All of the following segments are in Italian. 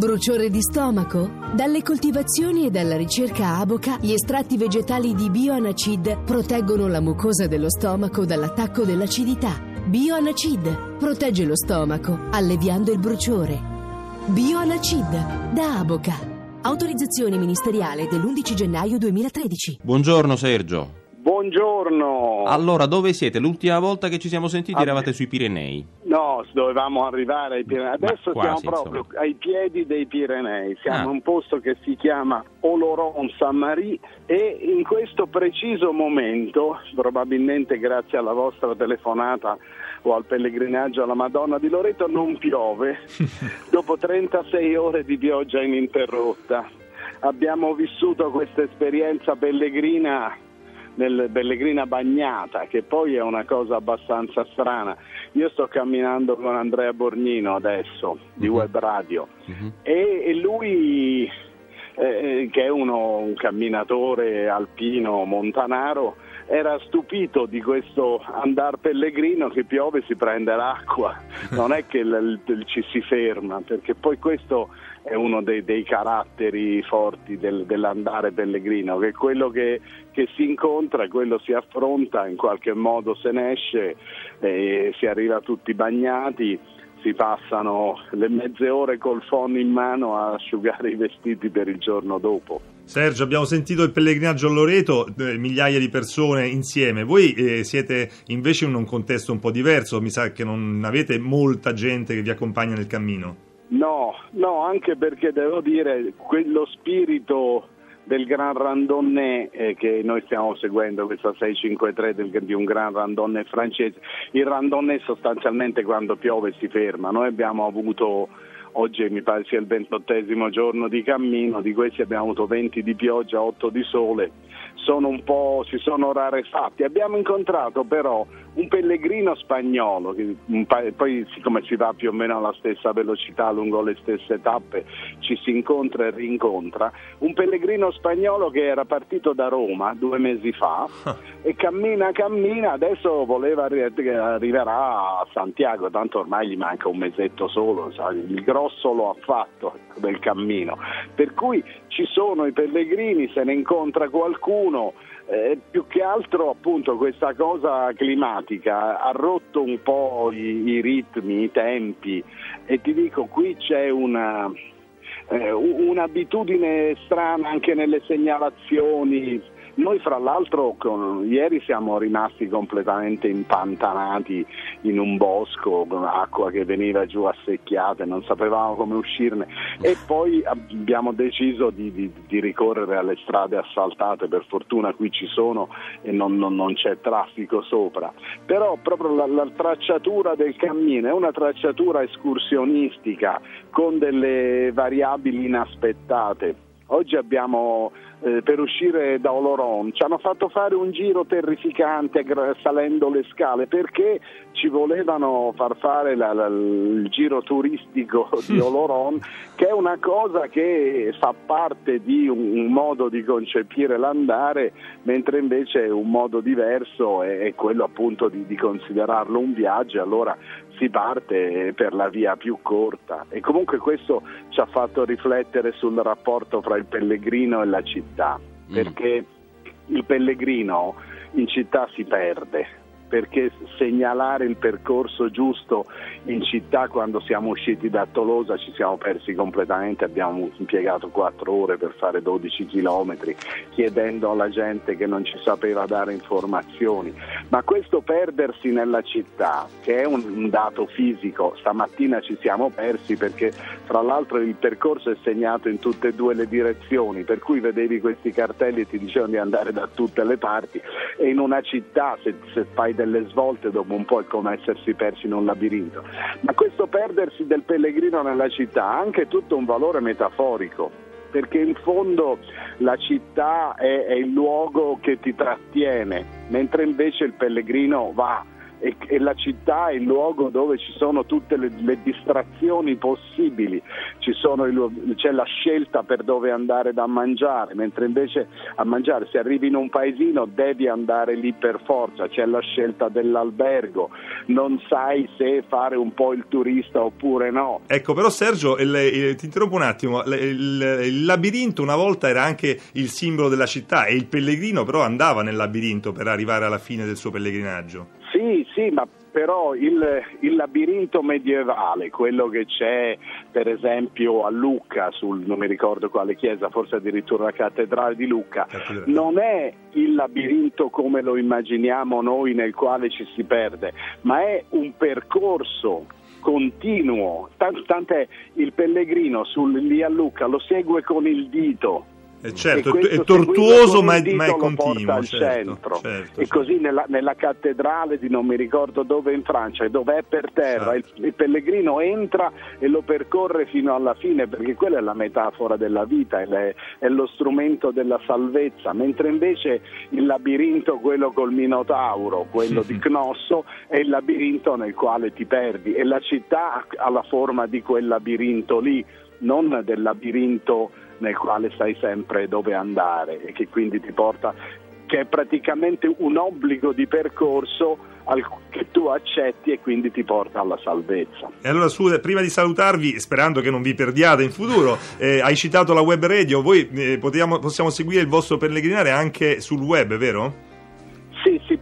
Bruciore di stomaco? Dalle coltivazioni e dalla ricerca Aboca, gli estratti vegetali di Bioanacid proteggono la mucosa dello stomaco dall'attacco dell'acidità. Bioanacid protegge lo stomaco, alleviando il bruciore. Bioanacid da Aboca. Autorizzazione ministeriale dell'11 gennaio 2013. Buongiorno Sergio. Buongiorno. Allora, dove siete? L'ultima volta che ci siamo sentiti eravate sui Pirenei. No, dovevamo arrivare ai Pirenei. Adesso quasi, siamo proprio insomma. ai piedi dei Pirenei. Siamo Ah. in un posto che si chiama Oloron-Saint-Marie e in questo preciso momento, probabilmente grazie alla vostra telefonata o al pellegrinaggio alla Madonna di Loreto, non piove. Dopo 36 ore di pioggia ininterrotta. Abbiamo vissuto questa esperienza pellegrina nel Pellegrina Bagnata, che poi è una cosa abbastanza strana. Io sto camminando con Andrea Borgnino adesso di Mhm. Web Radio Mhm. e, e lui, eh, che è uno, un camminatore alpino montanaro, era stupito di questo andar pellegrino che piove si prende l'acqua, non è che il- il- ci si ferma, perché poi questo è uno dei, dei caratteri forti del- dell'andare pellegrino, che quello che, che si incontra, quello si affronta, in qualche modo se ne esce, e si arriva tutti bagnati, si passano le mezze ore col phon in mano a asciugare i vestiti per il giorno dopo. Sergio, abbiamo sentito il pellegrinaggio a Loreto, eh, migliaia di persone insieme. Voi eh, siete invece in un contesto un po' diverso, mi sa che non avete molta gente che vi accompagna nel cammino. No, no, anche perché devo dire quello spirito del Gran Randonnée eh, che noi stiamo seguendo, questa 653 del- di un Gran Randonnée francese, il Randonnée sostanzialmente quando piove si ferma, noi abbiamo avuto oggi mi pare sia il ventottesimo giorno di cammino, di questi abbiamo avuto 20 di pioggia, 8 di sole, sono un po', si sono rarefatti. Abbiamo incontrato però un pellegrino spagnolo, che poi siccome si va più o meno alla stessa velocità lungo le stesse tappe, ci si incontra e rincontra, un pellegrino spagnolo che era partito da Roma due mesi fa e cammina, cammina, adesso voleva arri- arriverà a Santiago, tanto ormai gli manca un mesetto solo, sai, il grosso lo ha fatto del cammino. Per cui ci sono i pellegrini, se ne incontra qualcuno, eh, più che altro appunto questa cosa climatica ha rotto un po' i, i ritmi, i tempi e ti dico qui c'è una, eh, un'abitudine strana anche nelle segnalazioni. Noi fra l'altro con- ieri siamo rimasti completamente impantanati in un bosco con acqua che veniva giù a secchiate, non sapevamo come uscirne. E poi abbiamo deciso di, di- di ricorrere alle strade asfaltate, per fortuna qui ci sono e non, non- non c'è traffico sopra, però proprio la, la tracciatura del cammino è una tracciatura escursionistica con delle variabili inaspettate. Oggi abbiamo eh, per uscire da Oloron. Ci hanno fatto fare un giro terrificante salendo le scale perché ci volevano far fare la- la- il giro turistico di Oloron che è una cosa che fa parte di un, un modo di concepire l'andare mentre invece un modo diverso è, è quello appunto di, di considerarlo un viaggio e allora si parte per la via più corta. E comunque questo ci ha fatto riflettere sul rapporto fra il pellegrino e la città, Mm. perché il pellegrino in città si perde, perché segnalare il percorso giusto in città quando siamo usciti da Tolosa ci siamo persi completamente, abbiamo impiegato quattro ore per fare 12 chilometri chiedendo alla gente che non ci sapeva dare informazioni, ma questo perdersi nella città, che è un dato fisico, stamattina ci siamo persi perché fra l'altro il percorso è segnato in tutte e due le direzioni, per cui vedevi questi cartelli e ti dicevano di andare da tutte le parti e in una città se, se fai delle svolte dopo un po' è come essersi persi in un labirinto. Ma questo perdersi del pellegrino nella città ha anche tutto un valore metaforico perché in fondo la città è, è il luogo che ti trattiene, mentre invece il pellegrino va e, e, la città è il luogo dove ci sono tutte le, le distrazioni possibili, il, c'è la scelta per dove andare da mangiare, mentre invece a mangiare se arrivi in un paesino devi andare lì per forza, c'è la scelta dell'albergo, non sai se fare un po' il turista oppure no. Ecco, però Sergio, il, il, ti interrompo un attimo, il labirinto una volta era anche il simbolo della città e il pellegrino però andava nel labirinto per arrivare alla fine del suo pellegrinaggio. Sì, ma però il, il, labirinto medievale, quello che c'è per esempio a Lucca, sul, non mi ricordo quale chiesa, forse addirittura la cattedrale di Lucca, non è il labirinto come lo immaginiamo noi nel quale ci si perde, ma è un percorso continuo, tant'è il pellegrino lì a Lucca lo segue con il dito eh certo, è tortuoso ma è, ma è continuo. Al certo, centro. Certo, e così nella, nella, cattedrale di non mi ricordo dove in Francia, dove è per terra, il, il, pellegrino entra e lo percorre fino alla fine perché quella è la metafora della vita, è, è lo strumento della salvezza, mentre invece il labirinto, quello col Minotauro, quello di Cnosso, è il labirinto nel quale ti perdi e la città ha la forma di quel labirinto lì, non del labirinto nel quale sai sempre dove andare e che quindi ti porta, che è praticamente un obbligo di percorso che tu accetti e quindi ti porta alla salvezza. E allora su, prima di salutarvi, sperando che non vi perdiate in futuro, eh, hai citato la web radio, voi eh, potiamo, possiamo seguire il vostro pellegrinare anche sul web, vero?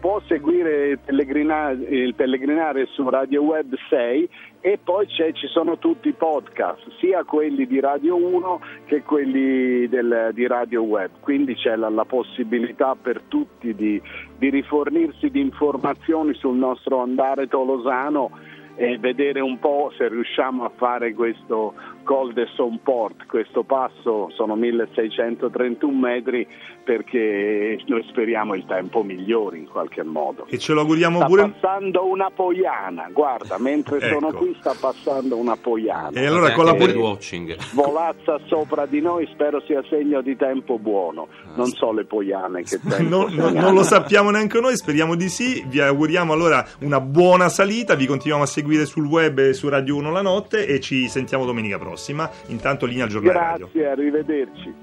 Può seguire il pellegrinare, il pellegrinare su Radio Web 6 e poi ci sono tutti i podcast, sia quelli di Radio 1 che quelli del, di Radio Web, quindi c'è la, la possibilità per tutti di, di rifornirsi di informazioni sul nostro andare tolosano e vedere un po' se riusciamo a fare questo Col de Sonport, questo passo sono 1631 metri perché noi speriamo il tempo migliori in qualche modo. E ce lo auguriamo sta pure. Sta passando una poiana, guarda, mentre ecco. sono qui sta passando una poiana. E allora con la watching. Volazza sopra di noi, spero sia segno di tempo buono. Non so le poiane che tempo non, non, non lo sappiamo neanche noi, speriamo di sì. Vi auguriamo allora una buona salita, vi continuiamo a seguire sul web e su Radio 1 la notte e ci sentiamo domenica prossima. Intanto linea al giornale Grazie, radio. arrivederci.